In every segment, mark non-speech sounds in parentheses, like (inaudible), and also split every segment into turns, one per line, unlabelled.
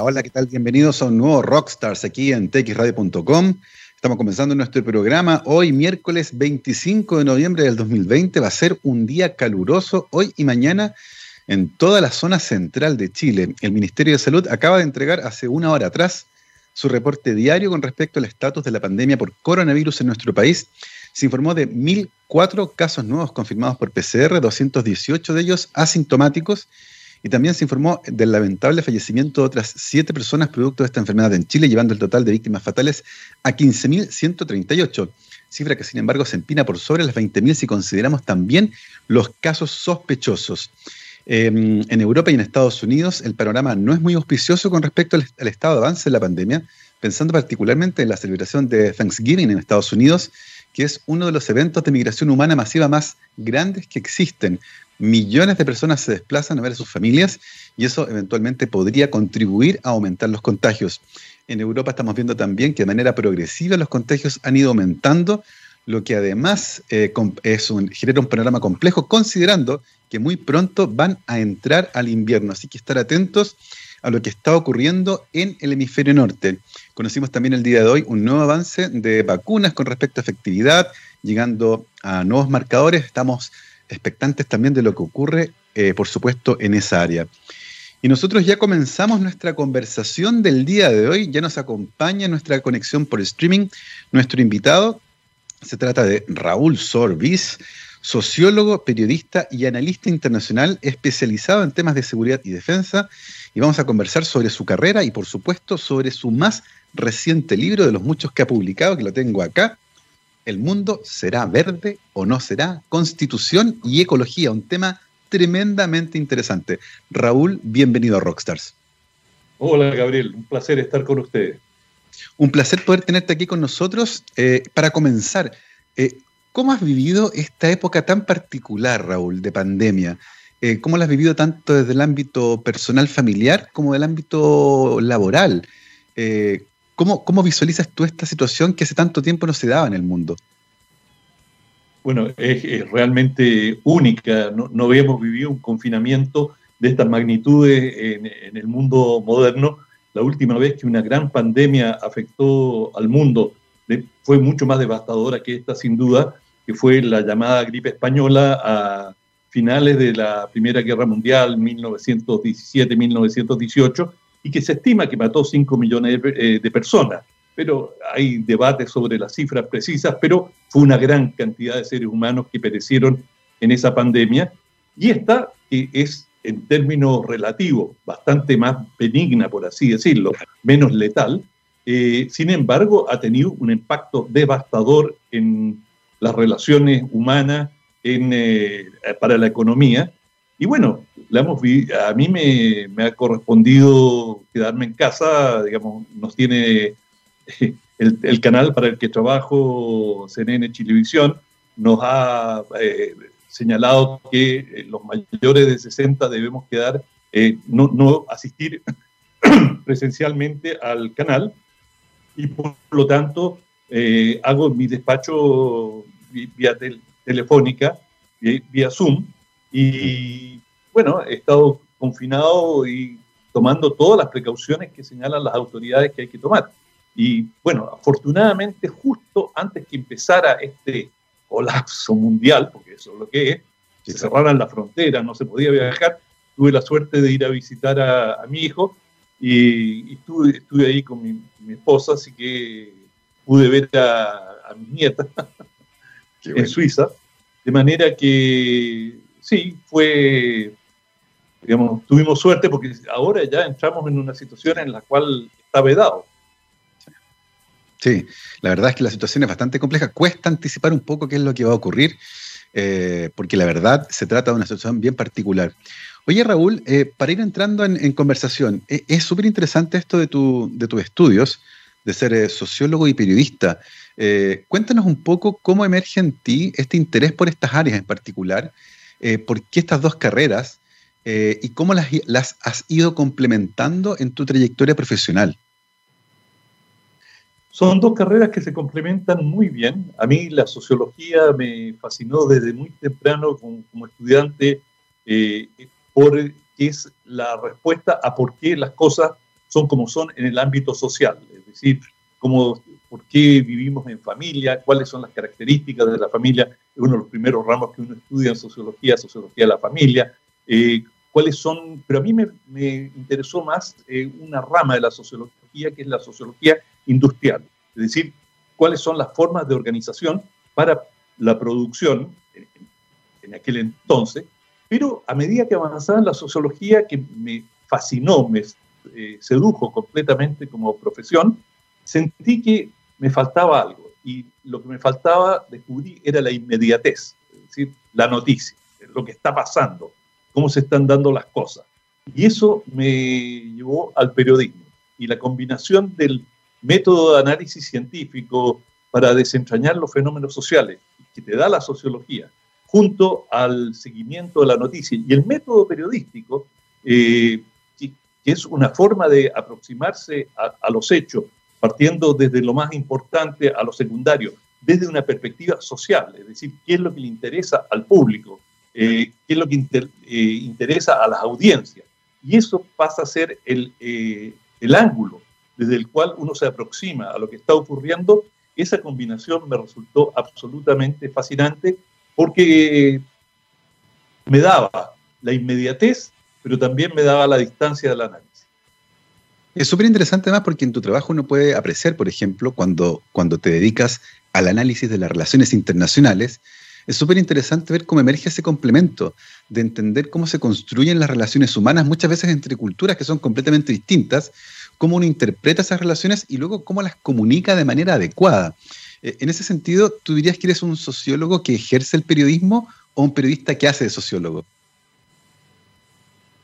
Hola, hola, ¿qué tal? Bienvenidos a un nuevo Rockstars aquí en txradio.com. Estamos comenzando nuestro programa hoy, miércoles 25 de noviembre del 2020. Va a ser un día caluroso hoy y mañana en toda la zona central de Chile. El Ministerio de Salud acaba de entregar hace una hora atrás su reporte diario con respecto al estatus de la pandemia por coronavirus en nuestro país. Se informó de 1.004 casos nuevos confirmados por PCR, 218 de ellos asintomáticos y también se informó del lamentable fallecimiento de otras siete personas producto de esta enfermedad en Chile, llevando el total de víctimas fatales a 15.138, cifra que sin embargo se empina por sobre las 20.000 si consideramos también los casos sospechosos. Em, en Europa y en Estados Unidos el panorama no es muy auspicioso con respecto al, al estado de avance de la pandemia, pensando particularmente en la celebración de Thanksgiving en Estados Unidos, que es uno de los eventos de migración humana masiva más grandes que existen, millones de personas se desplazan a ver a sus familias y eso eventualmente podría contribuir a aumentar los contagios. En Europa estamos viendo también que de manera progresiva los contagios han ido aumentando, lo que además eh, es un, genera un panorama complejo considerando que muy pronto van a entrar al invierno. Así que estar atentos a lo que está ocurriendo en el hemisferio norte. Conocimos también el día de hoy un nuevo avance de vacunas con respecto a efectividad, llegando a nuevos marcadores. Estamos expectantes también de lo que ocurre, eh, por supuesto, en esa área. Y nosotros ya comenzamos nuestra conversación del día de hoy, ya nos acompaña nuestra conexión por streaming nuestro invitado. Se trata de Raúl Sorbis, sociólogo, periodista y analista internacional especializado en temas de seguridad y defensa. Y vamos a conversar sobre su carrera y, por supuesto, sobre su más reciente libro de los muchos que ha publicado, que lo tengo acá, ¿El mundo será verde o no será? Constitución y ecología, un tema tremendamente interesante. Raúl, bienvenido a Rockstars.
Hola Gabriel, un placer estar con ustedes.
Un placer poder tenerte aquí con nosotros. Eh, para comenzar, eh, ¿cómo has vivido esta época tan particular, Raúl, de pandemia? Eh, ¿Cómo la has vivido tanto desde el ámbito personal familiar como del ámbito laboral? ¿Cómo, visualizas tú esta situación que hace tanto tiempo no se daba en el mundo?
Bueno, es, realmente única. No, habíamos vivido un confinamiento de estas magnitudes en, el mundo moderno. La última vez que una gran pandemia afectó al mundo fue mucho más devastadora que esta, sin duda, que fue la llamada gripe española a finales de la Primera Guerra Mundial, 1917-1918, y que se estima que mató 5 millones eh, de, personas. Pero hay debates sobre las cifras precisas, pero fue una gran cantidad de seres humanos que perecieron en esa pandemia. Y esta es, en términos relativos, bastante más benigna, por así decirlo, menos letal. Eh, sin embargo, ha tenido un impacto devastador en las relaciones humanas, en, eh, para la economía. Y bueno, la hemos a mí me, ha correspondido quedarme en casa, digamos, nos tiene (laughs) el, canal para el que trabajo, CNN Chilevisión, nos ha eh, señalado que eh, los mayores de 60 debemos quedar, eh, no, asistir (clears throat) presencialmente al canal y por lo tanto hago mi despacho vía telefónica, vía Zoom, y bueno, he estado confinado y tomando todas las precauciones que señalan las autoridades que hay que tomar. Y bueno, afortunadamente justo antes que empezara este colapso mundial, porque eso es lo que es, se cerraran las fronteras, no se podía viajar, tuve la suerte de ir a visitar a, mi hijo y, estuve, estuve, ahí con mi, esposa, así que pude ver a, mi nieta (laughs) en Suiza, de manera que sí, fue tuvimos suerte porque ahora ya entramos en una situación en la cual está vedado.
Sí, la verdad es que la situación es bastante compleja. Cuesta anticipar un poco qué es lo que va a ocurrir, eh, porque la verdad se trata de una situación bien particular. Oye, Raúl, eh, para ir entrando en, conversación, eh, es súper interesante esto de, tu, de tus estudios, de ser sociólogo y periodista. cuéntanos un poco cómo emerge en ti este interés por estas áreas en particular, por qué estas dos carreras eh, y cómo las, las, has ido complementando en tu trayectoria profesional.
Son dos carreras que se complementan muy bien. A mí la sociología me fascinó desde muy temprano como, estudiante, eh, porque es la respuesta a por qué las cosas son como son en el ámbito social, es decir, cómo, por qué vivimos en familia, cuáles son las características de la familia, es uno de los primeros ramos que uno estudia en sociología, sociología de la familia, eh, cuáles son, pero a mí me, interesó más eh, una rama de la sociología que es la sociología industrial, es decir, cuáles son las formas de organización para la producción en, en aquel entonces, pero a medida que avanzaba la sociología, que me fascinó, me eh, sedujo completamente como profesión, sentí que me faltaba algo. Y lo que me faltaba descubrí era la inmediatez, es decir, la noticia, lo que está pasando, cómo se están dando las cosas. Y eso me llevó al periodismo. Y la combinación del método de análisis científico para desentrañar los fenómenos sociales que te da la sociología, junto al seguimiento de la noticia y el método periodístico, eh, que, es una forma de aproximarse a, los hechos, partiendo desde lo más importante a lo secundario, desde una perspectiva social, es decir, qué es lo que le interesa al público, eh, qué es lo que eh, interesa a las audiencias. Y eso pasa a ser el, el ángulo desde el cual uno se aproxima a lo que está ocurriendo. Esa combinación me resultó absolutamente fascinante porque me daba la inmediatez, pero también me daba la distancia del análisis.
Es súper interesante además porque en tu trabajo uno puede apreciar, por ejemplo, cuando, cuando te dedicas al análisis de las relaciones internacionales, es súper interesante ver cómo emerge ese complemento de entender cómo se construyen las relaciones humanas, muchas veces entre culturas que son completamente distintas, cómo uno interpreta esas relaciones y luego cómo las comunica de manera adecuada. Eh, en ese sentido, ¿tú dirías que eres un sociólogo que ejerce el periodismo o un periodista que hace de sociólogo?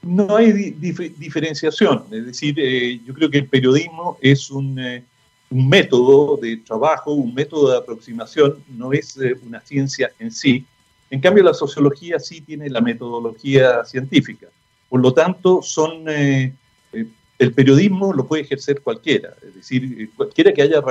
No hay diferenciación, es decir, eh, yo creo que el periodismo es un, eh, un, método de trabajo, un método de aproximación, no es una ciencia en sí. En cambio, la sociología sí tiene la metodología científica. Por lo tanto, son el periodismo lo puede ejercer cualquiera, es decir, cualquiera que haya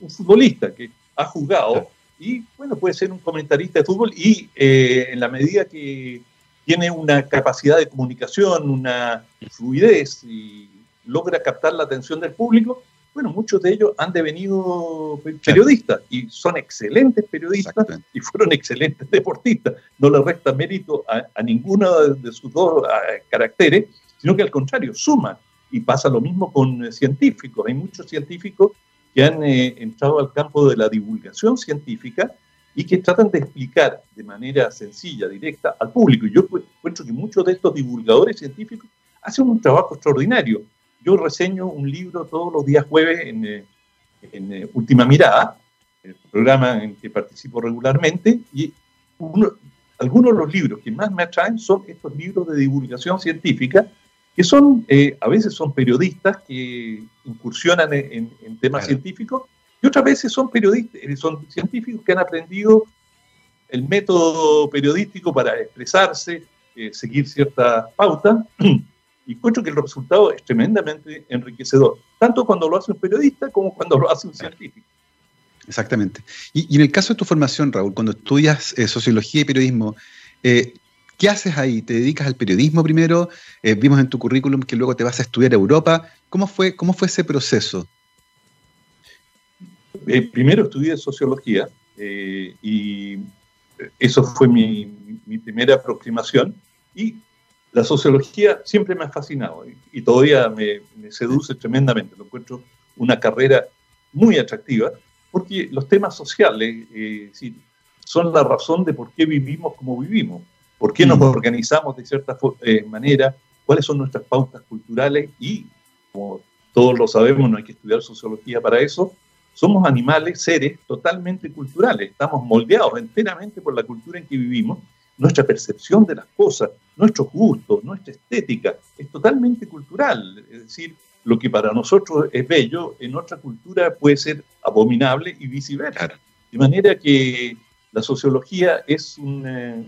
un futbolista que ha jugado y, bueno, puede ser un comentarista de fútbol y eh, en la medida que tiene una capacidad de comunicación, una fluidez y logra captar la atención del público, bueno, muchos de ellos han devenido periodistas y son excelentes periodistas y fueron excelentes deportistas. No le resta mérito a, ninguno de sus dos caracteres, sino que al contrario, suman. Y pasa lo mismo con eh, científicos. Hay muchos científicos que han eh, entrado al campo de la divulgación científica y que tratan de explicar de manera sencilla, directa al público. Y yo encuentro que muchos de estos divulgadores científicos hacen un trabajo extraordinario. Yo reseño un libro todos los días jueves en, eh, en eh, Última Mirada, el programa en que participo regularmente, y algunos de los libros que más me atraen son estos libros de divulgación científica que son, eh, a veces son periodistas que incursionan en, temas científicos y otras veces son periodistas, son científicos que han aprendido el método periodístico para expresarse, eh, seguir ciertas pautas, (clears throat) y encuentro que el resultado es tremendamente enriquecedor, tanto cuando lo hace un periodista como cuando lo hace un científico.
Exactamente. Y, en el caso de tu formación, Raúl, cuando estudias sociología y periodismo, ¿Qué haces ahí? ¿Te dedicas al periodismo primero? Eh, vimos en tu currículum que luego te vas a estudiar a Europa. ¿Cómo fue, cómo fue ese proceso?
Eh, primero estudié sociología eh, y eso fue mi, primera aproximación. Y la sociología siempre me ha fascinado y, todavía me, seduce tremendamente. Lo encuentro una carrera muy atractiva porque los temas sociales son la razón de por qué vivimos como vivimos por qué nos mm. organizamos de cierta eh, manera, cuáles son nuestras pautas culturales y, como todos lo sabemos, no hay que estudiar sociología para eso, somos animales, seres totalmente culturales, estamos moldeados enteramente por la cultura en que vivimos, nuestra percepción de las cosas, nuestros gustos, nuestra estética, es totalmente cultural, es decir, lo que para nosotros es bello, en otra cultura puede ser abominable y viceversa. De manera que la sociología es un, eh,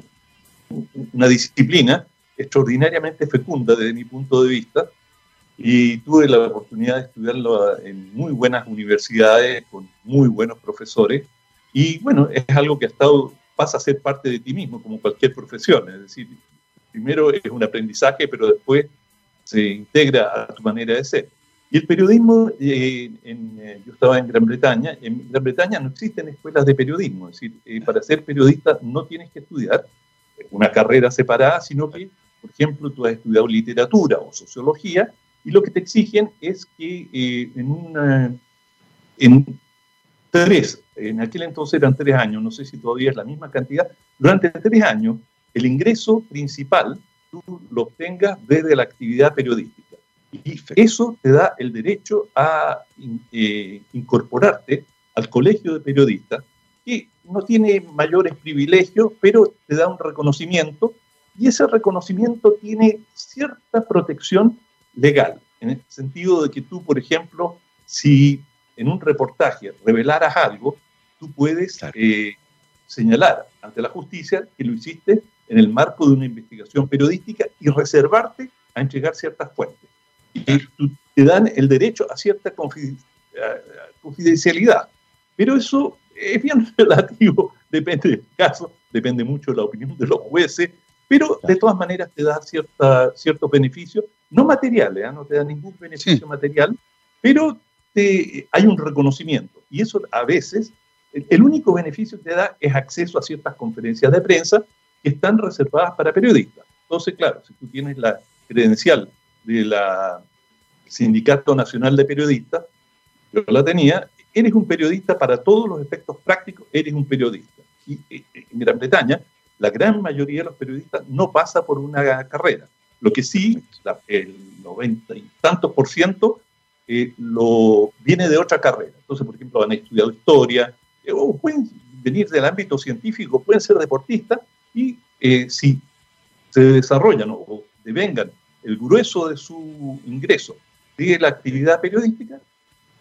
una disciplina extraordinariamente fecunda desde mi punto de vista y tuve la oportunidad de estudiarlo en muy buenas universidades con muy buenos profesores y bueno, es algo que ha estado, pasa a ser parte de ti mismo como cualquier profesión, es decir, primero es un aprendizaje, pero después se integra a tu manera de ser. Y el periodismo, eh, en, yo estaba en Gran Bretaña, en Gran Bretaña no existen escuelas de periodismo, es decir, para ser periodista no tienes que estudiar una carrera separada, sino que, por ejemplo, tú has estudiado literatura o sociología y lo que te exigen es que una, en tres, en aquel entonces eran tres años, no sé si todavía es la misma cantidad, durante tres años el ingreso principal tú lo obtengas desde la actividad periodística. Y eso te da el derecho a eh, incorporarte al colegio de periodistas, que no tiene mayores privilegios, pero te da un reconocimiento, y ese reconocimiento tiene cierta protección legal, en el sentido de que tú, por ejemplo, si en un reportaje revelaras algo, tú puedes eh, señalar ante la justicia que lo hiciste en el marco de una investigación periodística y reservarte a entregar ciertas fuentes. Y te dan el derecho a cierta confidencialidad. Pero eso es bien (laughs) relativo, depende del caso, depende mucho de la opinión de los jueces, pero de todas maneras te da cierta, ciertos beneficios, no materiales, ¿eh? no te da ningún beneficio material, pero hay un reconocimiento. Y eso a veces, el único beneficio que te da es acceso a ciertas conferencias de prensa que están reservadas para periodistas. Entonces, claro, si tú tienes la credencial del Sindicato Nacional de Periodistas, yo la tenía, eres un periodista para todos los efectos prácticos, eres un periodista. Y eh, en Gran Bretaña, la gran mayoría de los periodistas no pasa por una carrera. Lo que sí, el 90 y tantos por ciento eh, lo, viene de otra carrera. Entonces, por ejemplo, han estudiado historia, eh, o pueden venir del ámbito científico, pueden ser deportistas, y eh, si se desarrollan o devengan el grueso de su ingreso de la actividad periodística,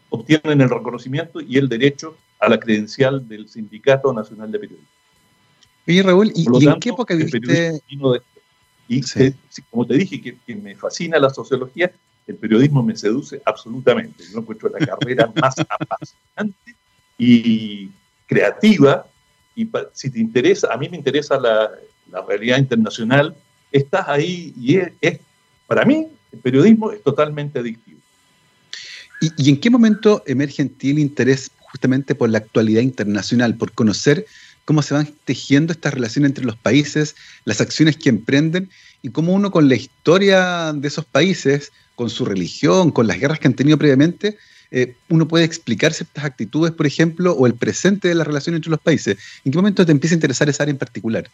obtienen el reconocimiento y el derecho a la credencial del Sindicato Nacional de Periodistas.
Oye, Raúl, ¿y, en qué época viviste?
Y como te dije, que, me fascina la sociología, el periodismo me seduce absolutamente. Yo encuentro la carrera (laughs) más apasionante y creativa. Y si te interesa, a mí me interesa la, realidad internacional, estás ahí y es, para mí, el periodismo es totalmente adictivo.
¿Y, en qué momento emerge en ti el interés justamente por la actualidad internacional, por conocer cómo se van tejiendo estas relaciones entre los países, las acciones que emprenden y cómo uno con la historia de esos países con su religión, con las guerras que han tenido previamente, eh, uno puede explicar ciertas actitudes, por ejemplo, o el presente de la relación entre los países. ¿En qué momento te empieza a interesar esa área en particular?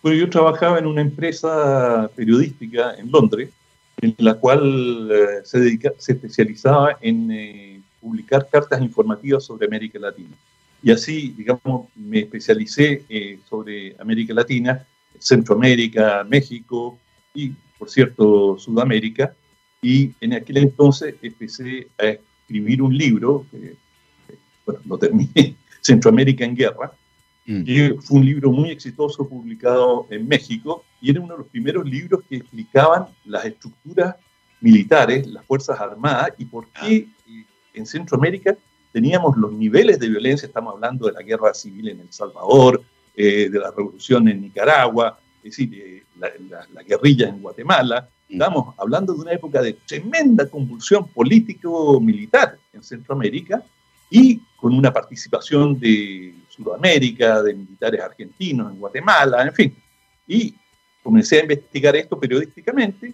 Bueno, yo trabajaba en una empresa periodística en Londres, en la cual eh, se, dedica, se especializaba en eh, publicar cartas informativas sobre América Latina. Y así, digamos, me especialicé sobre América Latina, Centroamérica, México y por cierto, Sudamérica, y en aquel entonces empecé a escribir un libro, que, bueno, lo terminé, (laughs) Centroamérica en Guerra, mm. que fue un libro muy exitoso publicado en México, y era uno de los primeros libros que explicaban las estructuras militares, las Fuerzas Armadas, y por qué eh, en Centroamérica teníamos los niveles de violencia, estamos hablando de la guerra civil en El Salvador, eh, de la revolución en Nicaragua, es decir, eh, la, guerrilla en Guatemala. Estamos hablando de una época de tremenda convulsión político-militar en Centroamérica y con una participación de Sudamérica, de militares argentinos en Guatemala, en fin. Y comencé a investigar esto periodísticamente,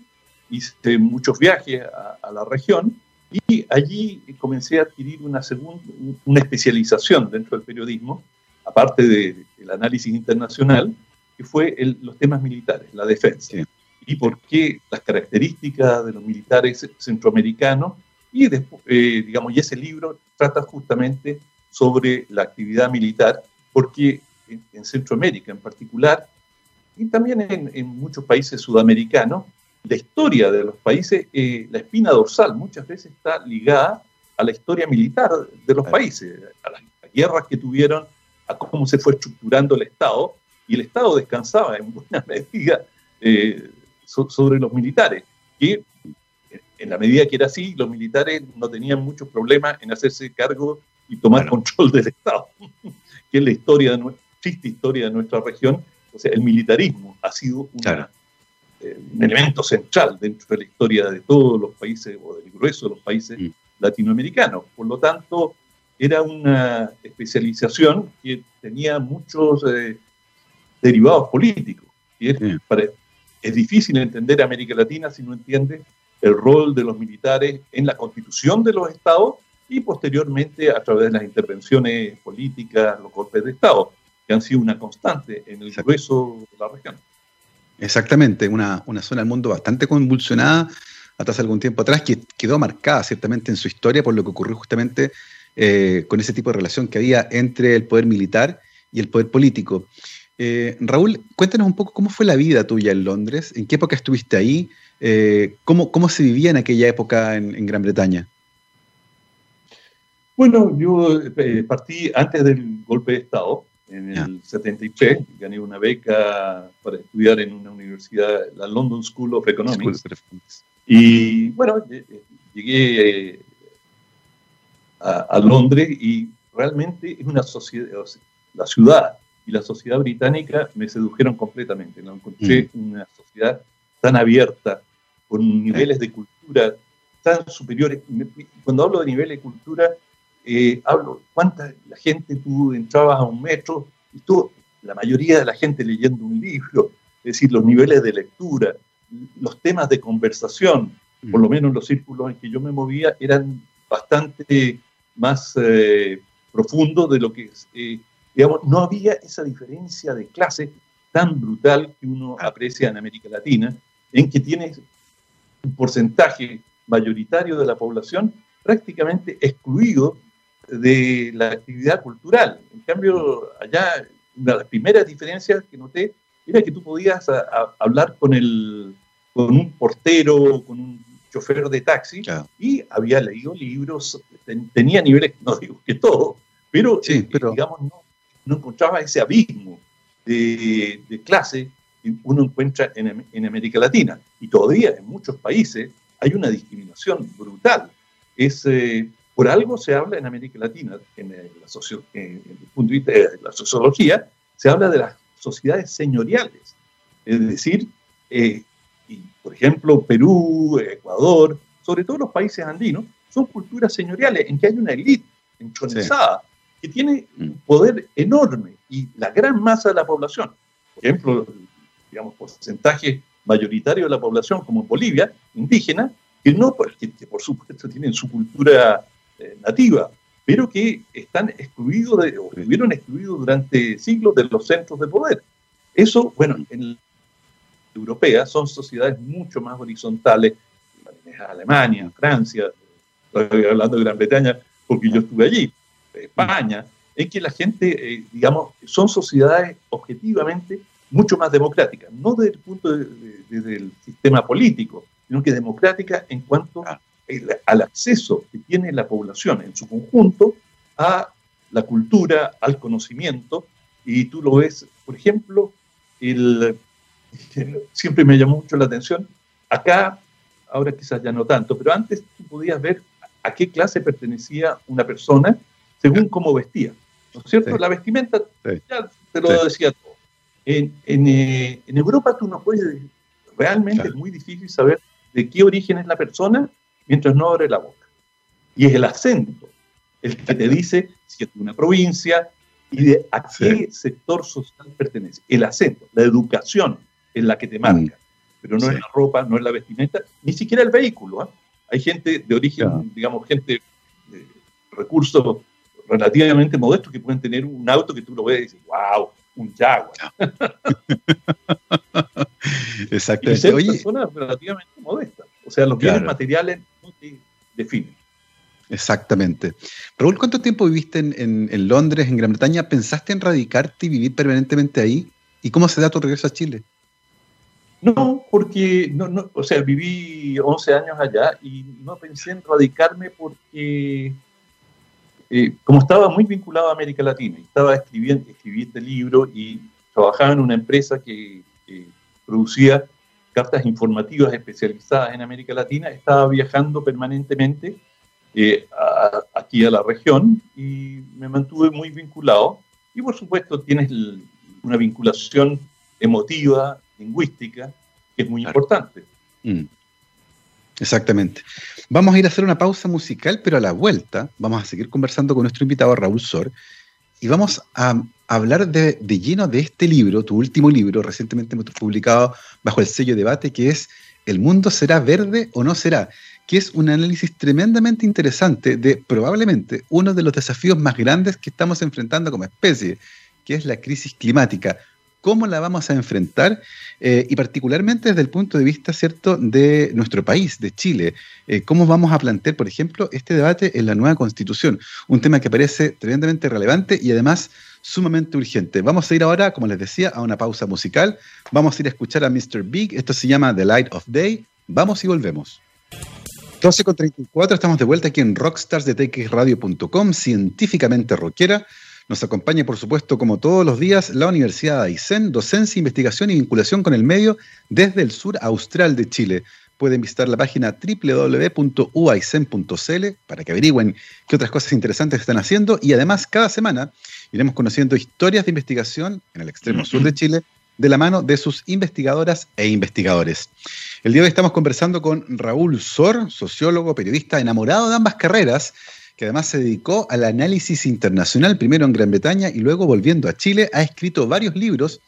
hice muchos viajes a, la región y allí comencé a adquirir una, segunda, una especialización dentro del periodismo, aparte del análisis internacional, que fue los temas militares, la defensa. Y por qué las características de los militares centroamericanos. Y, eh, digamos, y ese libro trata justamente sobre la actividad militar, porque en, Centroamérica en particular, y también en, muchos países sudamericanos, la historia de los países, eh, la espina dorsal muchas veces está ligada a la historia militar de los países, a las guerras que tuvieron, a cómo se fue estructurando el Estado y el Estado descansaba en buena (laughs) medida eh, sobre los militares, que en la medida que era así, los militares no tenían muchos problemas en hacerse cargo y tomar control del Estado, (laughs) que es la historia de triste historia de nuestra región. O sea, el militarismo ha sido una un elemento central dentro de la historia de todos los países o del grueso de los países mm. latinoamericanos. Por lo tanto, era una especialización que tenía muchos eh, derivados políticos. Y es, es difícil entender América Latina si no entiende el rol de los militares en la constitución de los estados y posteriormente a través de las intervenciones políticas, los golpes de Estado, que han sido una constante en el grueso de la región.
Exactamente, una, una zona del mundo bastante convulsionada hasta hace algún tiempo atrás, que quedó marcada ciertamente en su historia por lo que ocurrió justamente eh, con ese tipo de relación que había entre el poder militar y el poder político. Eh, Raúl, cuéntanos un poco cómo fue la vida tuya en Londres, en qué época estuviste ahí, eh, cómo, cómo, se vivía en aquella época en, Gran Bretaña.
Bueno, yo partí antes del golpe de Estado, en el 73, gané una beca para estudiar en una universidad, la London School of Economics. Y bueno, llegué a, Londres y realmente es una sociedad, la ciudad y la sociedad británica me sedujeron completamente. ¿no? Encontré mm. una sociedad tan abierta, con niveles de cultura tan superiores. Cuando hablo de niveles de cultura, eh, hablo cuánta la gente, tú entrabas a un metro y tú, la mayoría de la gente leyendo un libro, es decir, los niveles de lectura, los temas de conversación, por lo mm. menos los círculos en que yo me movía, eran bastante más eh, profundo de lo que, eh, digamos, no había esa diferencia de clase tan brutal que uno aprecia en América Latina, en que tienes un porcentaje mayoritario de la población prácticamente excluido de la actividad cultural. En cambio, allá, una de las primeras diferencias que noté era que tú podías hablar con, el, con un portero, con un chofer de taxi y había leído libros, tenía niveles, (laughs) no digo que todo, pero, eh, digamos, no, no, encontraba ese abismo de, clase que uno encuentra en, América Latina. Y todavía en muchos países hay una discriminación brutal. Es, eh, por algo se habla en América Latina, en, la socio, el punto de vista de la sociología, se habla de las sociedades señoriales. Es decir, eh, y, por ejemplo, Perú, Ecuador, sobre todo los países andinos, son culturas señoriales en que hay una élite entronizada que tiene un poder enorme y la gran masa de la población, por ejemplo, digamos, porcentaje mayoritario de la población, como en Bolivia, indígena, que, no, que, por supuesto tienen su cultura eh, nativa, pero que están excluidos de, o estuvieron excluidos durante siglos de los centros de poder. Eso, bueno, en europea son sociedades mucho más horizontales, Alemania, Francia, estoy hablando de Gran Bretaña porque yo estuve allí, España, en que la gente, eh, digamos, son sociedades objetivamente mucho más democráticas, no desde el punto del sistema político, sino que democráticas en cuanto al acceso que tiene la población en su conjunto a la cultura, al conocimiento, y tú lo ves, por ejemplo, el, (laughs) siempre me llamó mucho la atención, acá, ahora quizás ya no tanto, pero antes tú podías ver a qué clase pertenecía una persona según cómo vestía. ¿No es cierto? La vestimenta ya te lo decía todo. En, eh, en, Europa tú no puedes, realmente es muy difícil saber de qué origen es la persona mientras no abre la boca. Y es el acento el que te dice si es de una provincia y de a qué sector social pertenece. El acento, la educación es la que te marca, mm. pero no es la ropa, no es la vestimenta, ni siquiera el vehículo. ¿ah? Hay gente de origen, digamos, gente de recursos relativamente modestos que pueden tener un auto que tú lo ves y dices, wow, un Jaguar. (laughs)
Exactamente.
Y Oye, personas relativamente modestas. O sea, los bienes materiales no te definen.
Exactamente. Raúl, ¿cuánto tiempo viviste en, en, Londres, en Gran Bretaña? ¿Pensaste en radicarte y vivir permanentemente ahí? ¿Y cómo se da tu regreso a Chile?
No, porque, no, no, o sea, viví 11 años allá y no pensé en radicarme porque, eh, como estaba muy vinculado a América Latina, estaba escribiendo, escribí este libro y trabajaba en una empresa que, producía cartas informativas especializadas en América Latina, estaba viajando permanentemente eh, aquí a la región y me mantuve muy vinculado. Y por supuesto tienes una vinculación emotiva lingüística que es muy importante. Mm.
Exactamente. Vamos a ir a hacer una pausa musical, pero a la vuelta vamos a seguir conversando con nuestro invitado Raúl Sor y vamos a hablar de, lleno de este libro, tu último libro, recientemente publicado bajo el sello debate, que es ¿El mundo será verde o no será? que es un análisis tremendamente interesante de probablemente uno de los desafíos más grandes que estamos enfrentando como especie, que es la crisis climática cómo la vamos a enfrentar eh, y particularmente desde el punto de vista cierto de nuestro país, de Chile. Eh, cómo vamos a plantear, por ejemplo, este debate en la nueva constitución, un tema que parece tremendamente relevante y además sumamente urgente. Vamos a ir ahora, como les decía, a una pausa musical. Vamos a ir a escuchar a Mr. Big. Esto se llama The Light of Day. Vamos y volvemos. 12 con 34, estamos de vuelta aquí en Rockstars de txradio.com, científicamente rockera. Nos acompaña, por supuesto, como todos los días, la Universidad de Aysén, docencia, investigación y vinculación con el medio desde el sur austral de Chile. Pueden visitar la página www.uaisen.cl para que averigüen qué otras cosas interesantes están haciendo y además cada semana iremos conociendo historias de investigación en el extremo sur de Chile de la mano de sus investigadoras e investigadores. El día de hoy estamos conversando con Raúl Sor, sociólogo, periodista, enamorado de ambas carreras, que además se dedicó al análisis internacional, primero en Gran Bretaña y luego volviendo a Chile, ha escrito varios libros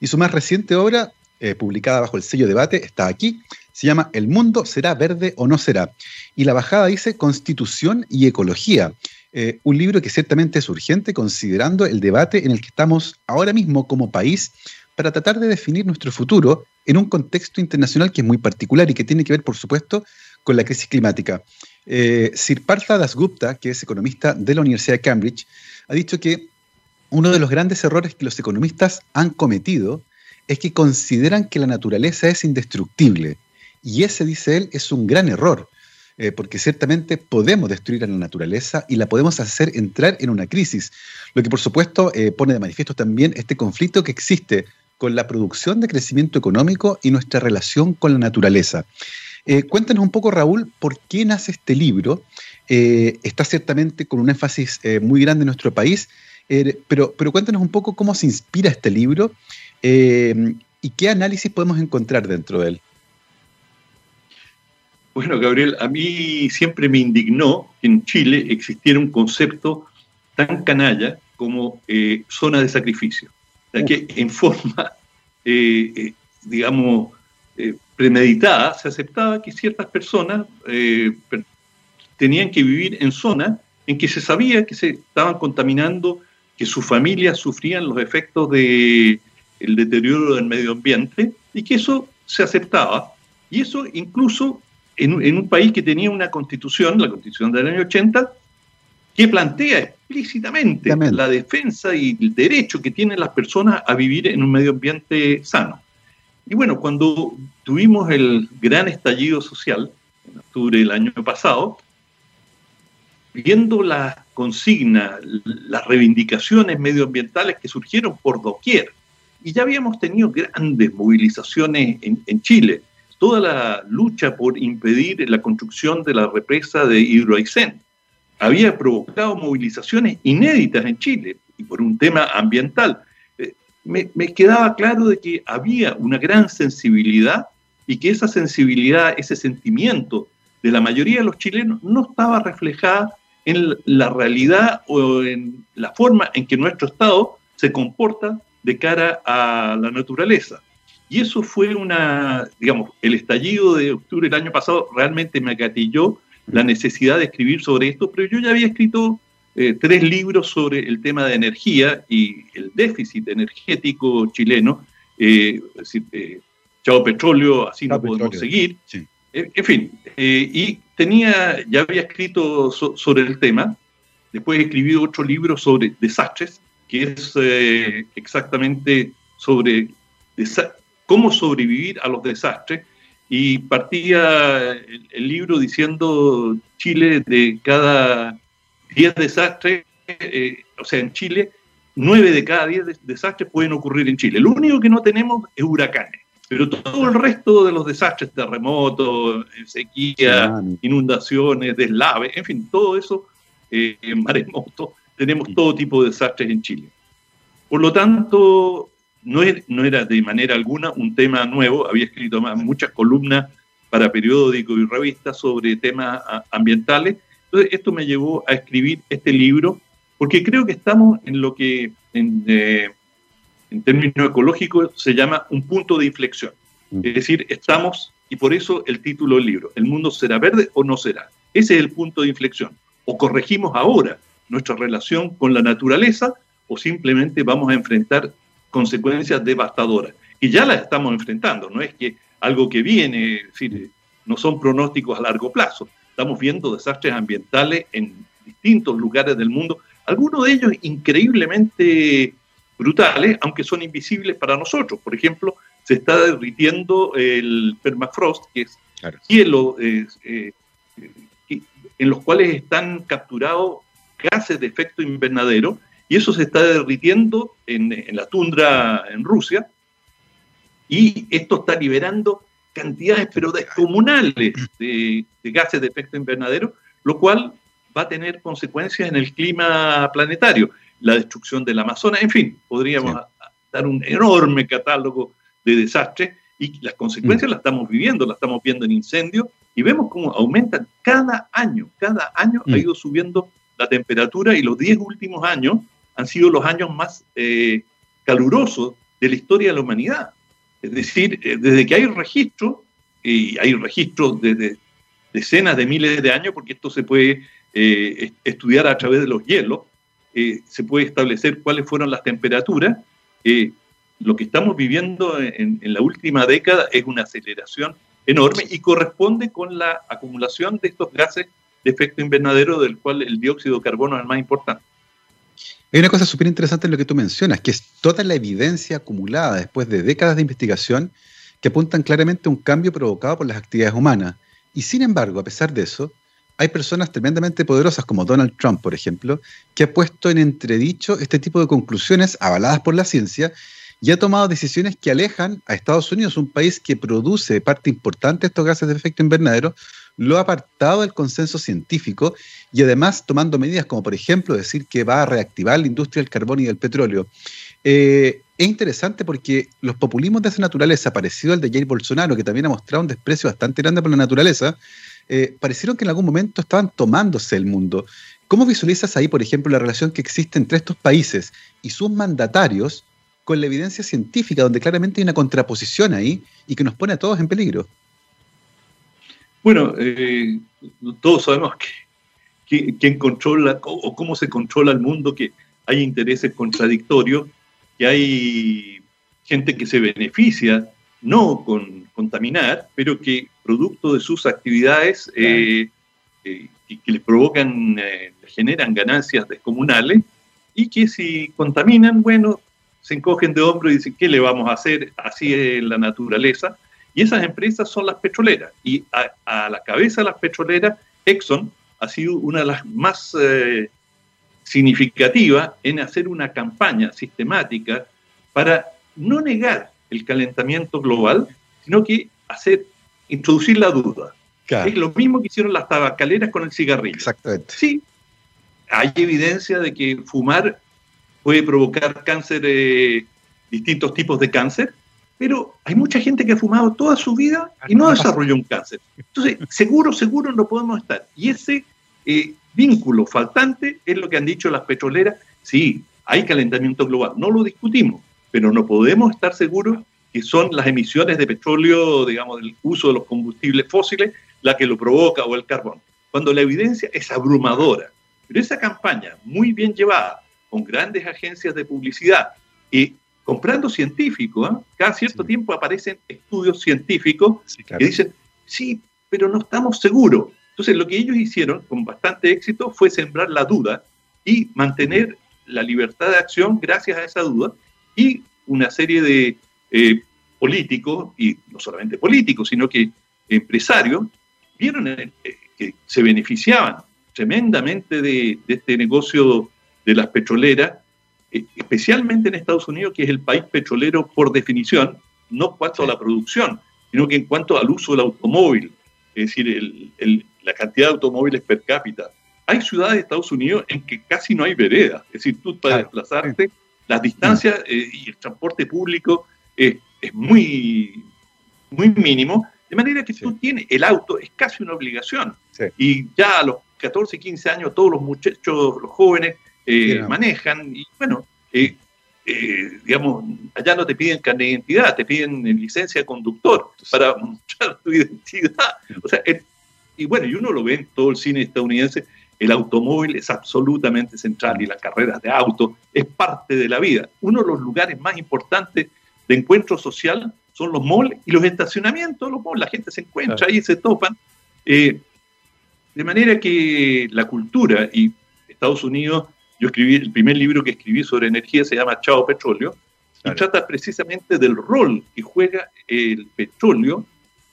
y su más reciente obra, eh, publicada bajo el sello debate, está aquí, se llama El mundo será verde o no será. Y la bajada dice Constitución y Ecología, eh, un libro que ciertamente es urgente considerando el debate en el que estamos ahora mismo como país para tratar de definir nuestro futuro en un contexto internacional que es muy particular y que tiene que ver, por supuesto, con la crisis climática. Eh, Sir Partha Dasgupta, que es economista de la Universidad de Cambridge, ha dicho que uno de los grandes errores que los economistas han cometido es que consideran que la naturaleza es indestructible. Y ese, dice él, es un gran error, eh, porque ciertamente podemos destruir a la naturaleza y la podemos hacer entrar en una crisis, lo que por supuesto eh, pone de manifiesto también este conflicto que existe con la producción de crecimiento económico y nuestra relación con la naturaleza. Eh, cuéntanos un poco, Raúl, por qué nace este libro. Eh, está ciertamente con un énfasis eh, muy grande en nuestro país, pero, pero cuéntanos un poco cómo se inspira este libro y qué análisis podemos encontrar dentro de él.
Bueno, Gabriel, a mí siempre me indignó que en Chile existiera un concepto tan canalla como zona de sacrificio. O sea, que en forma, digamos, premeditada, se aceptaba que ciertas personas eh, tenían que vivir en zonas en que se sabía que se estaban contaminando, que sus familias sufrían los efectos del el deterioro del medio ambiente y que eso se aceptaba. Y eso incluso en, en, un país que tenía una constitución, la constitución del año 80, que plantea explícitamente la defensa y el derecho que tienen las personas a vivir en un medio ambiente sano. Y bueno, cuando tuvimos el gran estallido social, en octubre del año pasado, viendo las consignas, las reivindicaciones medioambientales que surgieron por doquier, y ya habíamos tenido grandes movilizaciones en, Chile, toda la lucha por impedir la construcción de la represa de Hidroaicén había provocado movilizaciones inéditas en Chile y por un tema ambiental me, quedaba claro de que había una gran sensibilidad y que esa sensibilidad, ese sentimiento de la mayoría de los chilenos no estaba reflejada en la realidad o en la forma en que nuestro Estado se comporta de cara a la naturaleza. Y eso fue una, digamos, el estallido de octubre del año pasado realmente me agatilló la necesidad de escribir sobre esto, pero yo ya había escrito eh, tres libros sobre el tema de energía y el déficit energético chileno. Eh, eh Chao Petróleo, así no podemos seguir. Eh, en fin, y tenía, ya había escrito sobre el tema. Después escribí otro libro sobre desastres, que es exactamente sobre cómo sobrevivir a los desastres. Y partía el libro diciendo Chile de cada 10 desastres, eh, o sea, en Chile, 9 de cada 10 desastres pueden ocurrir en Chile. Lo único que no tenemos es huracanes, pero todo el resto de los desastres, terremotos, sequía, inundaciones, deslaves, en fin, todo eso, eh, maremotos, tenemos todo tipo de desastres en Chile. Por lo tanto, no, no era de manera alguna un tema nuevo, había escrito muchas columnas para periódicos y revistas sobre temas ambientales. Entonces, esto me llevó a escribir este libro, porque creo que estamos en lo que en, eh, en términos ecológicos se llama un punto de inflexión. Mm. Es decir, estamos, y por eso el título del libro, ¿el mundo será verde o no será? Ese es el punto de inflexión. O corregimos ahora nuestra relación con la naturaleza o simplemente vamos a enfrentar consecuencias devastadoras. Y ya las estamos enfrentando, no es que algo que viene, es decir, no son pronósticos a largo plazo. Estamos viendo desastres ambientales en distintos lugares del mundo, algunos de ellos increíblemente brutales, aunque son invisibles para nosotros. Por ejemplo, se está derritiendo el permafrost, que es hielo eh, en los cuales están capturados gases de efecto invernadero, y eso se está derritiendo en, la tundra en Rusia, y esto está liberando cantidades pero descomunales de, gases de efecto invernadero, lo cual va a tener consecuencias en el clima planetario, la destrucción del Amazonas, en fin, podríamos dar un enorme catálogo de desastres y las consecuencias mm. las estamos viviendo, las estamos viendo en incendios y vemos cómo aumentan cada año, cada año ha mm. ido subiendo la temperatura y los 10 últimos años han sido los años más eh, calurosos de la historia de la humanidad. Es decir, eh, desde que hay registro, y hay registros desde decenas de miles de años, porque esto se puede eh, estudiar a través de los hielos, se puede establecer cuáles fueron las temperaturas. lo que estamos viviendo en, en la última década es una aceleración enorme y corresponde con la acumulación de estos gases de efecto invernadero, del cual el dióxido de carbono es el más importante.
Hay una cosa súper interesante en lo que tú mencionas, que es toda la evidencia acumulada después de décadas de investigación que apuntan claramente a un cambio provocado por las actividades humanas. Y sin embargo, a pesar de eso, hay personas tremendamente poderosas como Donald Trump, por ejemplo, que ha puesto en entredicho este tipo de conclusiones avaladas por la ciencia y ha tomado decisiones que alejan a Estados Unidos, un país que produce parte importante de estos gases de efecto invernadero, lo ha apartado del consenso científico y además tomando medidas como, por ejemplo, decir que va a reactivar la industria del carbón y del petróleo. Eh, es interesante porque los populismos de esa naturaleza, parecido al de Jair Bolsonaro, que también ha mostrado un desprecio bastante grande por la naturaleza, eh, parecieron que en algún momento estaban tomándose el mundo. ¿Cómo visualizas ahí, por ejemplo, la relación que existe entre estos países y sus mandatarios con la evidencia científica, donde claramente hay una contraposición ahí y que nos pone a todos en peligro?
Bueno, eh, todos sabemos que, quién controla o cómo se controla el mundo, que hay intereses contradictorios, que hay gente que se beneficia no con contaminar, pero que producto de sus actividades eh, eh, que les provocan, generan ganancias descomunales y que si contaminan, bueno, se encogen de hombro y dicen, ¿qué le vamos a hacer? Así es la naturaleza. Y esas empresas son las petroleras. Y a, la cabeza de las petroleras, Exxon ha sido una de las más eh, significativas en hacer una campaña sistemática para no negar el calentamiento global, sino que hacer, introducir la duda. Es lo mismo que hicieron las tabacaleras con el cigarrillo.
Exactamente.
Sí, hay evidencia de que fumar puede provocar cáncer, eh, distintos tipos de cáncer, pero hay mucha gente que ha fumado toda su vida y no desarrolló un cáncer. Entonces, seguro, seguro no podemos estar. Y ese eh, vínculo faltante es lo que han dicho las petroleras. Sí, hay calentamiento global, no lo discutimos, pero no podemos estar seguros que son las emisiones de petróleo, digamos, del uso de los combustibles fósiles, la que lo provoca o el carbón. Cuando la evidencia es abrumadora. Pero esa campaña, muy bien llevada, con grandes agencias de publicidad y comprando científicos. ¿ah? Cada cierto tiempo aparecen estudios científicos que dicen, sí, pero no estamos seguros. Entonces, lo que ellos hicieron con bastante éxito fue sembrar la duda y mantener la libertad de acción gracias a esa duda y una serie de eh, políticos, y no solamente políticos, sino que empresarios, vieron eh, que se beneficiaban tremendamente de, de este negocio de las petroleras eh, especialmente en Estados Unidos, que es el país petrolero por definición, no cuanto a la producción, sino que en cuanto al uso del automóvil, es decir, la cantidad de automóviles per cápita. Hay ciudades de Estados Unidos en que casi no hay veredas, es decir, tú para desplazarte Las distancias eh, y el transporte público es muy, muy mínimo, de manera que tú tienes el auto, es casi una obligación. Y ya a los 14, 15 años todos los muchachos, los jóvenes, eh, manejan y bueno, eh, eh, digamos, allá no te piden carne de identidad, te piden licencia de conductor para (laughs) mostrar tu identidad. O sea, y bueno, y uno lo ve en todo el cine estadounidense, el automóvil es absolutamente central y las carreras de auto es parte de la vida. Uno de los lugares más importantes de encuentro social son los malls y los estacionamientos, los malls, la gente se encuentra ahí, se topan. de manera que la cultura y Estados Unidos yo escribí, el primer libro que escribí sobre energía se llama Chao Petróleo, y trata precisamente del rol que juega el petróleo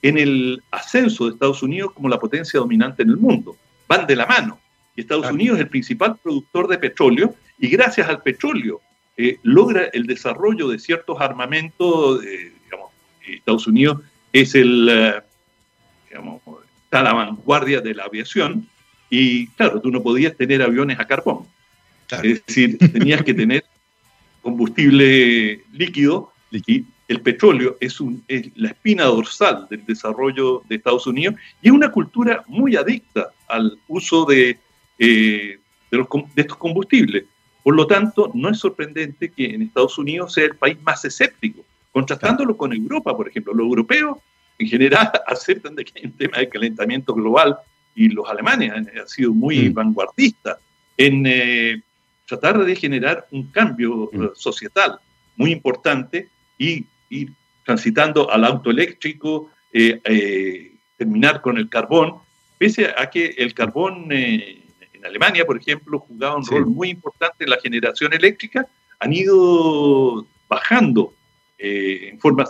en el ascenso de Estados Unidos como la potencia dominante en el mundo. Van de la mano. Y Estados Unidos es el principal productor de petróleo y gracias al petróleo eh, logra el desarrollo de ciertos armamentos. digamos, Estados Unidos es el, eh, digamos, está a la vanguardia de la aviación y claro, tú no podías tener aviones a carbón. Es decir, tenías que tener combustible líquido y el petróleo es, un, la espina dorsal del desarrollo de Estados Unidos y es una cultura muy adicta al uso de, eh, de, los, de estos combustibles. Por lo tanto, no es sorprendente que en Estados Unidos sea el país más escéptico, contrastándolo con Europa, por ejemplo. Los europeos en general (laughs) aceptan de que hay un tema de calentamiento global y los alemanes han, sido muy mm. vanguardistas en eh, tratar de generar un cambio mm. eh, societal muy importante y ir transitando al auto eléctrico, eh, eh, terminar con el carbón, pese a que el carbón en Alemania, por ejemplo, jugaba un rol muy importante en la generación eléctrica, han ido bajando en forma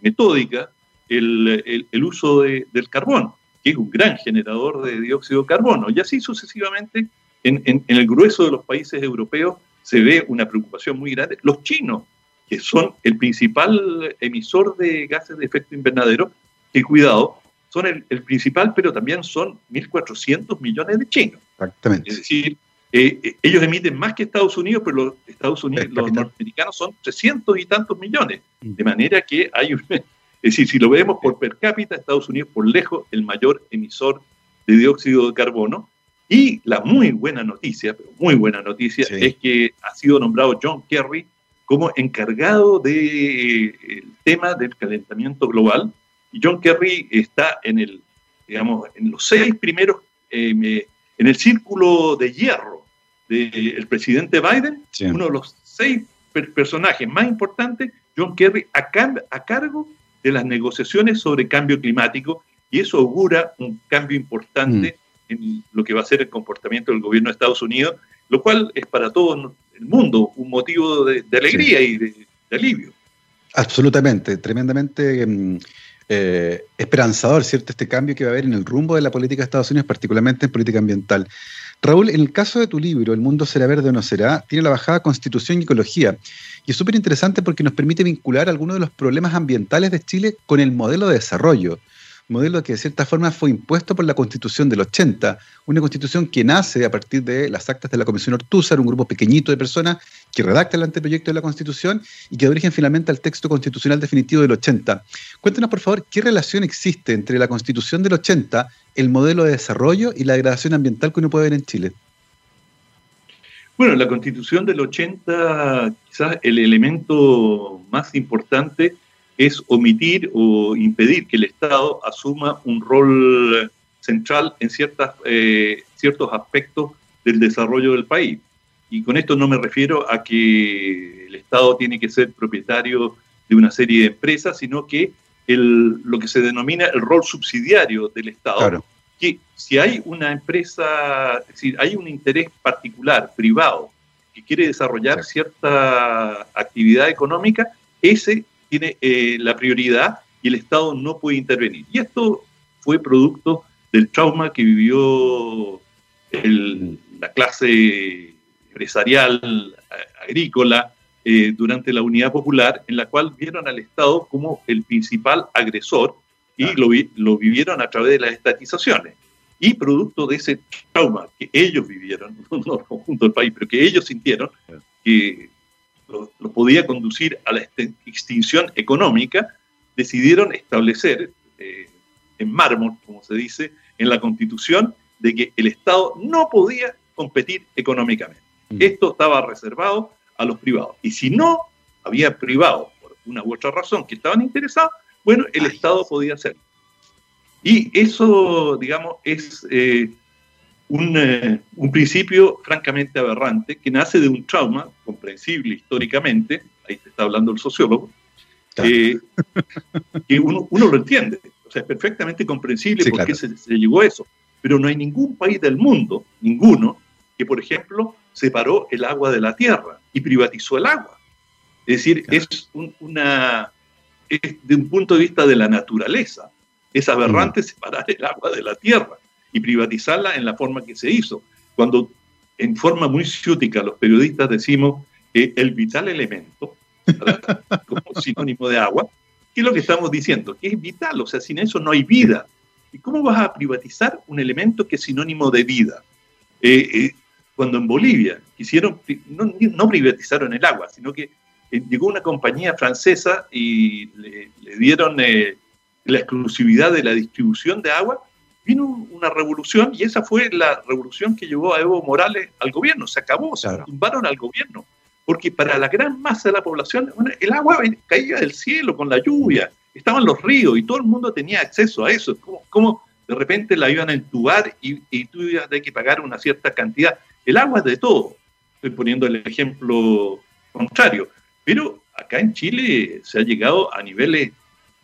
metódica el, el, uso del carbón, que es un gran generador de dióxido de carbono, y así sucesivamente en, el grueso de los países europeos se ve una preocupación muy grande. Los chinos, que son el principal emisor de gases de efecto invernadero, que cuidado, son el, principal, pero también son 1.400 millones de chinos.
Exactamente.
Es decir, eh, eh, ellos emiten más que Estados Unidos, pero los Estados Unidos, los norteamericanos son 300 y tantos millones. Mm. De manera que hay un... (laughs) Es decir, si lo vemos por per cápita, Estados Unidos por lejos el mayor emisor de dióxido de carbono, y la muy buena noticia, pero muy buena noticia, es que ha sido nombrado John Kerry como encargado del tema del calentamiento global. Y John Kerry está en el, digamos, en los seis primeros, eh, en el círculo de hierro del presidente Biden, uno de los seis personajes más importantes, John Kerry, a, a cargo de las negociaciones sobre cambio climático, y eso augura un cambio importante. Mm en lo que va a ser el comportamiento del gobierno de Estados Unidos, lo cual es para todo el mundo un motivo de, alegría y de, alivio.
Absolutamente, tremendamente mm, eh, esperanzador, ¿cierto? Este cambio que va a haber en el rumbo de la política de Estados Unidos, particularmente en política ambiental. Raúl, en el caso de tu libro, El mundo será verde o no será, tiene la bajada Constitución y Ecología. Y es súper interesante porque nos permite vincular algunos de los problemas ambientales de Chile con el modelo de desarrollo modelo que de cierta forma fue impuesto por la Constitución del 80, una constitución que nace a partir de las actas de la Comisión Ortúzar, un grupo pequeñito de personas que redacta el anteproyecto de la Constitución y que da origen finalmente al texto constitucional definitivo del 80. Cuéntanos, por favor, qué relación existe entre la Constitución del 80, el modelo de desarrollo y la degradación ambiental que uno puede ver en Chile.
Bueno, la Constitución del 80, quizás el elemento más importante es omitir o impedir que el Estado asuma un rol central en ciertas, eh, ciertos aspectos del desarrollo del país. Y con esto no me refiero a que el Estado tiene que ser propietario de una serie de empresas, sino que el, lo que se denomina el rol subsidiario del Estado, que si hay una empresa, es decir, hay un interés particular, privado, que quiere desarrollar cierta actividad económica, ese tiene eh, la prioridad y el Estado no puede intervenir. Y esto fue producto del trauma que vivió la clase empresarial agrícola eh, durante la unidad popular, en la cual vieron al Estado como el principal agresor y lo, lo vivieron a través de las estatizaciones. Y producto de ese trauma que ellos vivieron, (laughs) no junto al país, pero que ellos sintieron, que lo, podía conducir a la extinción económica, decidieron establecer eh, en mármol, como se dice, en la Constitución, de que el Estado no podía competir económicamente. Mm. Esto estaba reservado a los privados. Y si no había privados, por una u otra razón, que estaban interesados, bueno, el Estado podía hacerlo. Y eso, digamos, es eh, eh, un, principio francamente aberrante que nace de un trauma comprensible históricamente, ahí te está hablando el sociólogo, eh, que uno, lo entiende, o sea, es perfectamente comprensible por qué se, llegó a eso, pero no hay ningún país del mundo, ninguno, que por ejemplo separó el agua de la tierra y privatizó el agua. Es decir, es una, es de un punto de vista de la naturaleza, es aberrante mm. separar el agua de la tierra y privatizarla en la forma que se hizo. Cuando en forma muy ciútica los periodistas decimos que el vital elemento, (laughs) como sinónimo de agua, ¿qué es lo que estamos diciendo? Que es vital, o sea, sin eso no hay vida. ¿Y cómo vas a privatizar un elemento que es sinónimo de vida? Eh, eh, cuando en Bolivia quisieron, no, privatizaron el agua, sino que eh, llegó una compañía francesa y le, dieron la exclusividad de la distribución de agua, vino una revolución y esa fue la revolución que llevó a Evo Morales al gobierno. Se acabó, se tumbaron al gobierno. Porque para la gran masa de la población, el agua caía del cielo con la lluvia, estaban los ríos y todo el mundo tenía acceso a eso. ¿Cómo, de repente la iban a entubar y, y tú ibas a que pagar una cierta cantidad? El agua es de todo. Estoy poniendo el ejemplo contrario. Pero acá en Chile se ha llegado a niveles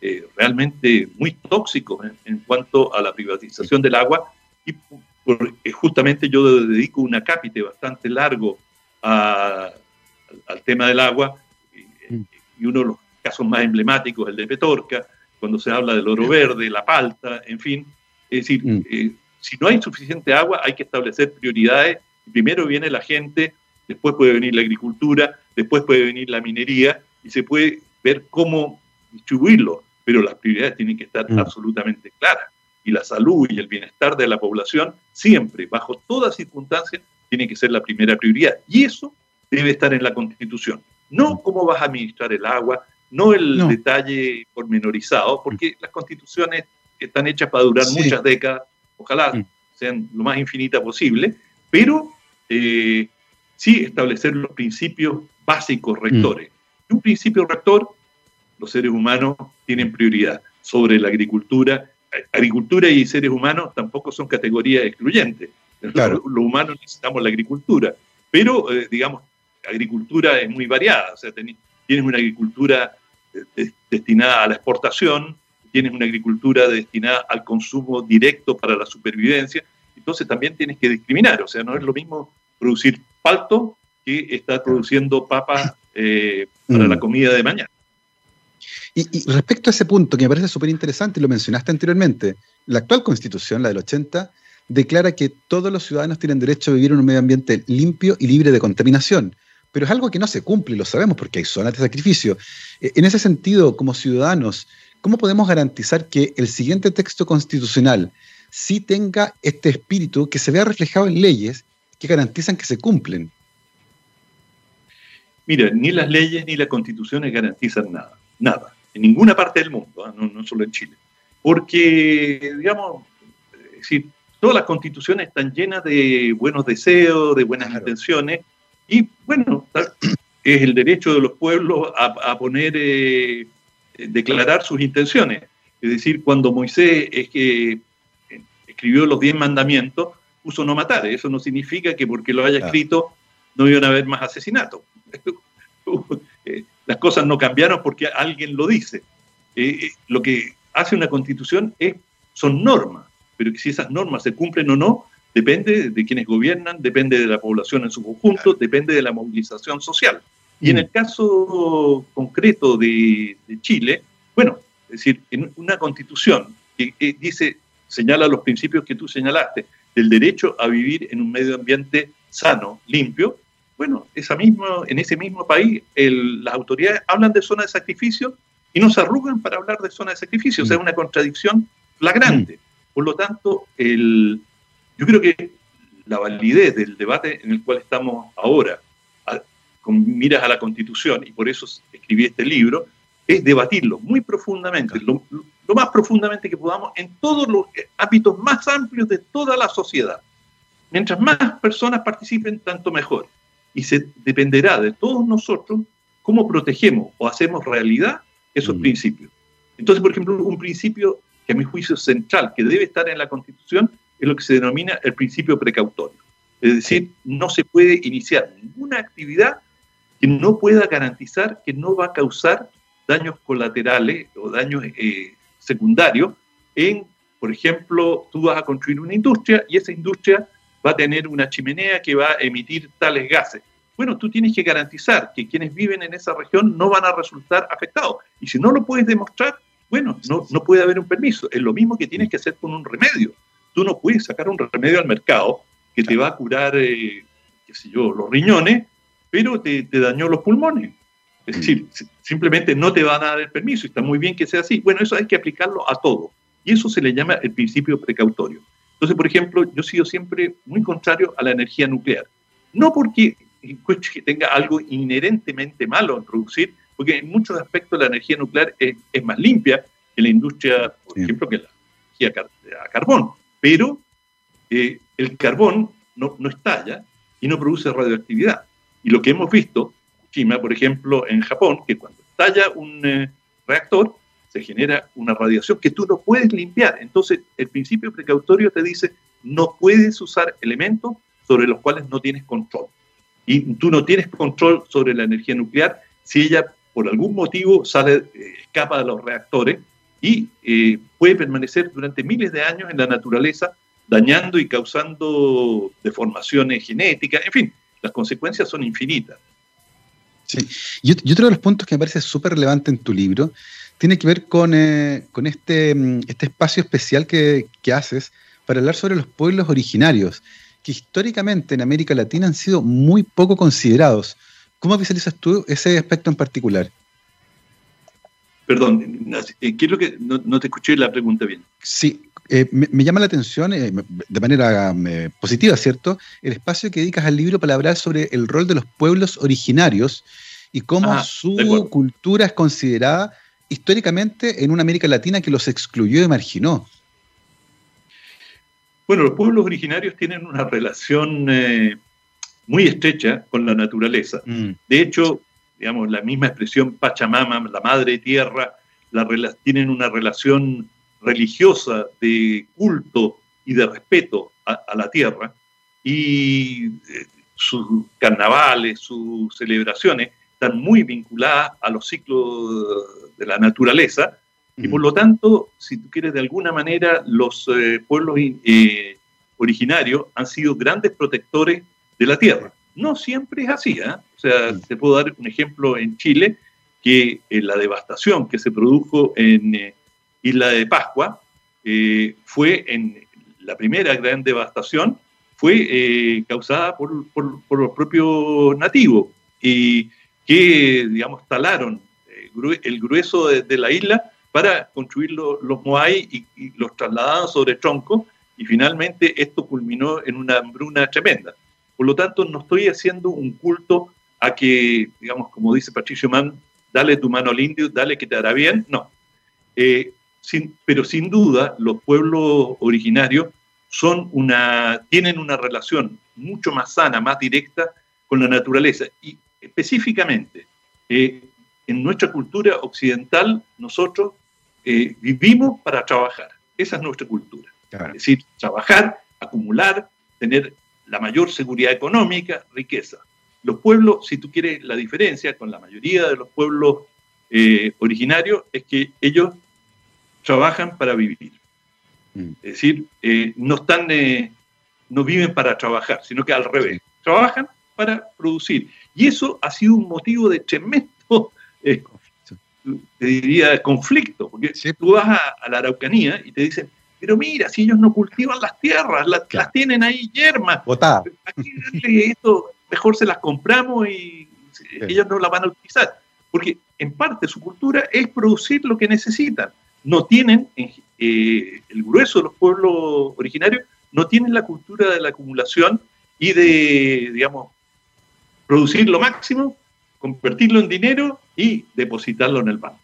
eh, realmente muy tóxicos en, cuanto a la privatización del agua y eh, justamente yo dedico un acápite bastante largo al tema del agua y, uno de los casos más emblemáticos es el de Petorca, cuando se habla del oro verde, la palta, en fin. Es decir, mm. eh, si no hay suficiente agua hay que establecer prioridades. Primero viene la gente, después puede venir la agricultura, después puede venir la minería y se puede ver cómo distribuirlo pero las prioridades tienen que estar mm. absolutamente claras. Y la salud y el bienestar de la población siempre, bajo todas circunstancias, tiene que ser la primera prioridad. Y eso debe estar en la Constitución. No mm. cómo vas a administrar el agua, no el detalle pormenorizado, porque mm. las constituciones están hechas para durar muchas décadas, ojalá sean lo más infinita posible, pero eh, sí establecer los principios básicos rectores. un principio rector los seres humanos tienen prioridad sobre la agricultura. Agricultura y seres humanos tampoco son categorías excluyentes. Los, humanos necesitamos la agricultura, pero, eh, digamos, agricultura es muy variada. O sea, tienes una agricultura eh, destinada a la exportación, tienes una agricultura destinada al consumo directo para la supervivencia, entonces también tienes que discriminar. O sea, no es lo mismo producir palto que estar produciendo papas eh, para la mm. comida de mañana.
Y, respecto a ese punto, que me parece súper interesante, y lo mencionaste anteriormente, la actual constitución, la del 80, declara que todos los ciudadanos tienen derecho a vivir en un medio ambiente limpio y libre de contaminación. Pero es algo que no se cumple, y lo sabemos porque hay zonas de sacrificio. E, en ese sentido, como ciudadanos, ¿cómo podemos garantizar que el siguiente texto constitucional sí tenga este espíritu que se vea reflejado en leyes que garantizan que se cumplen?
Mira, ni las leyes ni las constituciones garantizan nada, nada en ninguna parte del mundo, ¿ah? no, solo en Chile. Porque, digamos, todas las constituciones están llenas de buenos deseos, de buenas intenciones, y bueno, (clears throat) es el derecho de los pueblos a, poner, eh, declarar sus intenciones. Es decir, cuando Moisés es que escribió los diez mandamientos, puso no matar. Eso no significa que porque lo haya escrito no iban a haber más asesinatos. (laughs) Las cosas no cambiaron porque alguien lo dice. Eh, eh, lo que hace una constitución es, son normas, pero si esas normas se cumplen o no, depende de quienes gobiernan, depende de la población en su conjunto, depende de la movilización social. Y en mm. el caso concreto de, Chile, bueno, es decir, en una constitución que, que dice, señala los principios que tú señalaste, del derecho a vivir en un medio ambiente sano, limpio, bueno, esa misma, en ese mismo país las autoridades hablan de zona de sacrificio y no se arrugan para hablar de zona de sacrificio. O sea, es una contradicción flagrante. Mm. Por lo tanto, el, yo creo que la validez del debate en el cual estamos ahora, con miras a la Constitución, y por eso escribí este libro, es debatirlo muy profundamente, lo, más profundamente que podamos, en todos los ámbitos más amplios de toda la sociedad. Mientras más personas participen, tanto mejor. Y se dependerá de todos nosotros cómo protegemos o hacemos realidad esos mm. principios. Entonces, por ejemplo, un principio que a mi juicio es central, que debe estar en la Constitución, es lo que se denomina el principio precautorio. Es decir, no se puede iniciar ninguna actividad que no pueda garantizar que no va a causar daños colaterales o daños eh, secundarios en, por ejemplo, tú vas a construir una industria y esa industria va a tener una chimenea que va a emitir tales gases. Bueno, tú tienes que garantizar que quienes viven en esa región no van a resultar afectados. Y si no lo puedes demostrar, bueno, no, no puede haber un permiso. Es lo mismo que tienes que hacer con un remedio. Tú no puedes sacar un remedio al mercado que te va a curar, eh, qué sé yo, los riñones, pero te, te dañó los pulmones. Es mm. decir, simplemente no te van a dar el permiso. Está muy bien que sea así. Bueno, eso hay que aplicarlo a todo. Y eso se le llama el principio precautorio. Entonces, por ejemplo, yo he sido siempre muy contrario a la energía nuclear. No porque que tenga algo inherentemente malo en producir, porque en muchos aspectos la energía nuclear es, más limpia que la industria, por ejemplo, que la energía a carbón. Pero eh, el carbón no, no, estalla y no produce radioactividad. Y lo que hemos visto, Fukushima, por ejemplo, en Japón, que cuando estalla un eh, reactor, se genera una radiación que tú no puedes limpiar. Entonces, el principio precautorio te dice, no puedes usar elementos sobre los cuales no tienes control. Y tú no tienes control sobre la energía nuclear si ella por algún motivo sale, eh, escapa de los reactores y eh, puede permanecer durante miles de años en la naturaleza, dañando y causando deformaciones genéticas, en fin, las consecuencias son infinitas.
Sí, y, otro de los puntos que me parece súper relevante en tu libro tiene que ver con, eh, con este, mm, este, espacio especial que, que, haces para hablar sobre los pueblos originarios, que históricamente en América Latina han sido muy poco considerados. ¿Cómo visualizas tú ese aspecto en particular?
Perdón, eh, quiero que no, te escuché la pregunta bien.
Sí, eh, me, llama la atención de manera positiva, ¿cierto? El espacio que dedicas al libro para hablar sobre el rol de los pueblos originarios y cómo ah, su cultura es considerada históricamente en una América Latina que los excluyó y marginó.
Bueno, los pueblos originarios tienen una relación eh, muy estrecha con la naturaleza. Mm. De hecho, digamos, la misma expresión Pachamama, la madre tierra, la, tienen una relación religiosa de culto y de respeto a, la tierra. Y eh, sus carnavales, sus celebraciones están muy vinculadas a los ciclos de la naturaleza, y por lo tanto, si tú quieres, de alguna manera, los eh, pueblos eh, originarios han sido grandes protectores de la tierra. No siempre es así, ¿eh? O sea, te puedo dar un ejemplo en Chile, que la devastación que se produjo en Isla de Pascua fue en la primera gran devastación, fue causada por, por, por, los propios nativos. Y que, digamos, talaron eh, el grueso de, la isla para construir los moai y, los trasladaban sobre troncos y finalmente esto culminó en una hambruna tremenda. Por lo tanto, no estoy haciendo un culto a que, digamos, como dice Patricio Mann, dale tu mano al indio, dale que te hará bien, no. Eh, pero sin duda, los pueblos originarios son una, tienen una relación mucho más sana, más directa con la naturaleza. Y específicamente, eh, en nuestra cultura occidental, nosotros eh, vivimos para trabajar. Esa es nuestra cultura. Es decir, trabajar, acumular, tener la mayor seguridad económica, riqueza. Los pueblos, si tú quieres la diferencia con la mayoría de los pueblos eh, originarios, es que ellos trabajan para vivir. Mm. Es decir, no están, no viven para trabajar, sino que al revés. Trabajan para producir. Y eso ha sido un motivo de tremendo, (laughs) eh, te diría, conflicto, porque tú vas a, la Araucanía y te dicen, pero mira, si ellos no cultivan las tierras, las, tienen ahí yermas, aquí esto, mejor se las compramos y ellos no las van a utilizar. Porque en parte su cultura es producir lo que necesitan. No tienen, eh, el grueso de los pueblos originarios, no tienen la cultura de la acumulación y de, digamos, producir lo máximo, convertirlo en dinero y depositarlo en el banco.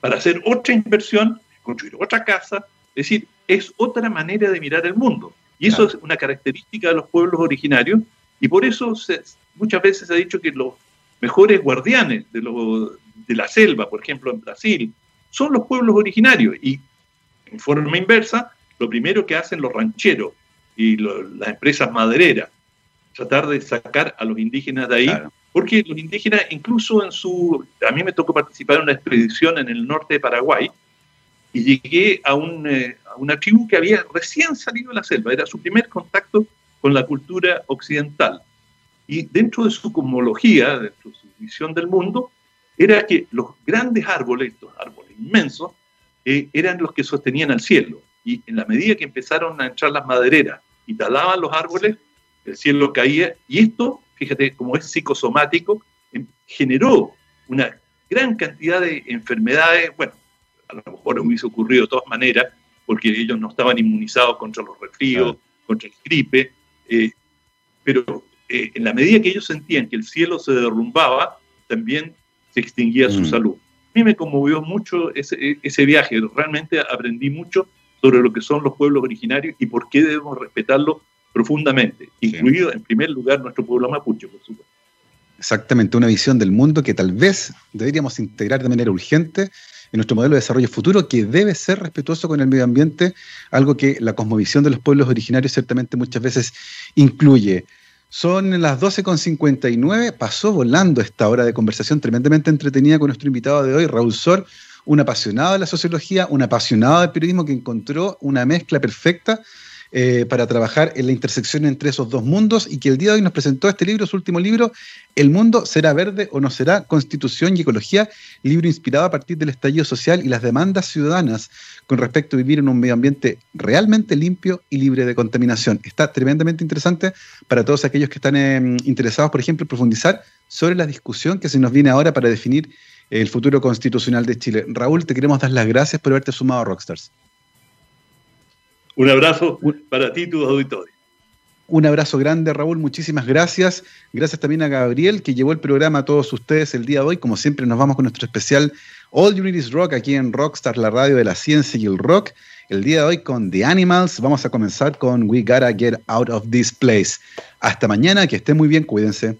Para hacer otra inversión, construir otra casa, es decir, es otra manera de mirar el mundo. Y eso es una característica de los pueblos originarios y por eso muchas veces se ha dicho que los mejores guardianes de, de la selva, por ejemplo en Brasil, son los pueblos originarios. Y en forma inversa, lo primero que hacen los rancheros y las empresas madereras, tratar de sacar a los indígenas de ahí, porque los indígenas incluso en su... A mí me tocó participar en una expedición en el norte de Paraguay y llegué a, un, eh, a una tribu que había recién salido de la selva, era su primer contacto con la cultura occidental. Y dentro de su cosmología, dentro de su visión del mundo, era que los grandes árboles, estos árboles inmensos, eh, eran los que sostenían al cielo. Y en la medida que empezaron a entrar las madereras y talaban los árboles, el cielo caía. Y esto, fíjate, como es psicosomático, em, generó una gran cantidad de enfermedades. Bueno, a lo mejor hubiese ocurrido de todas maneras, porque ellos no estaban inmunizados contra los resfríos, contra el gripe, eh, pero eh, en la medida que ellos sentían que el cielo se derrumbaba, también se extinguía su mm. salud. A mí me conmovió mucho ese, ese, viaje, realmente aprendí mucho sobre lo que son los pueblos originarios y por qué debemos respetarlos profundamente, incluido en primer lugar nuestro pueblo mapuche, por supuesto.
Exactamente, una visión del mundo que tal vez deberíamos integrar de manera urgente en nuestro modelo de desarrollo futuro, que debe ser respetuoso con el medio ambiente, algo que la cosmovisión de los pueblos originarios ciertamente muchas veces incluye. Son las 12.59, pasó volando esta hora de conversación tremendamente entretenida con nuestro invitado de hoy, Raúl Sor, un apasionado de la sociología, un apasionado del periodismo que encontró una mezcla perfecta eh, para trabajar en la intersección entre esos dos mundos y que el día de hoy nos presentó este libro, su último libro, El mundo será verde o no será, Constitución y Ecología, libro inspirado a partir del estallido social y las demandas ciudadanas con respecto a vivir en un medio ambiente realmente limpio y libre de contaminación. Está tremendamente interesante para todos aquellos que están em, interesados, por ejemplo, en profundizar sobre la discusión que se nos viene ahora para definir el futuro constitucional de Chile. Raúl, te queremos dar las gracias por haberte sumado a Rockstars.
Un abrazo para ti tus auditores.
Un abrazo grande, Raúl. Muchísimas gracias. Gracias también a Gabriel, que llevó el programa a todos ustedes el día de hoy. Como siempre, nos vamos con nuestro especial All Unities Rock aquí en Rockstar, la radio de la ciencia y el rock. El día de hoy con The Animals. Vamos a comenzar con We Gotta Get Out of This Place. Hasta mañana, que estén muy bien, cuídense.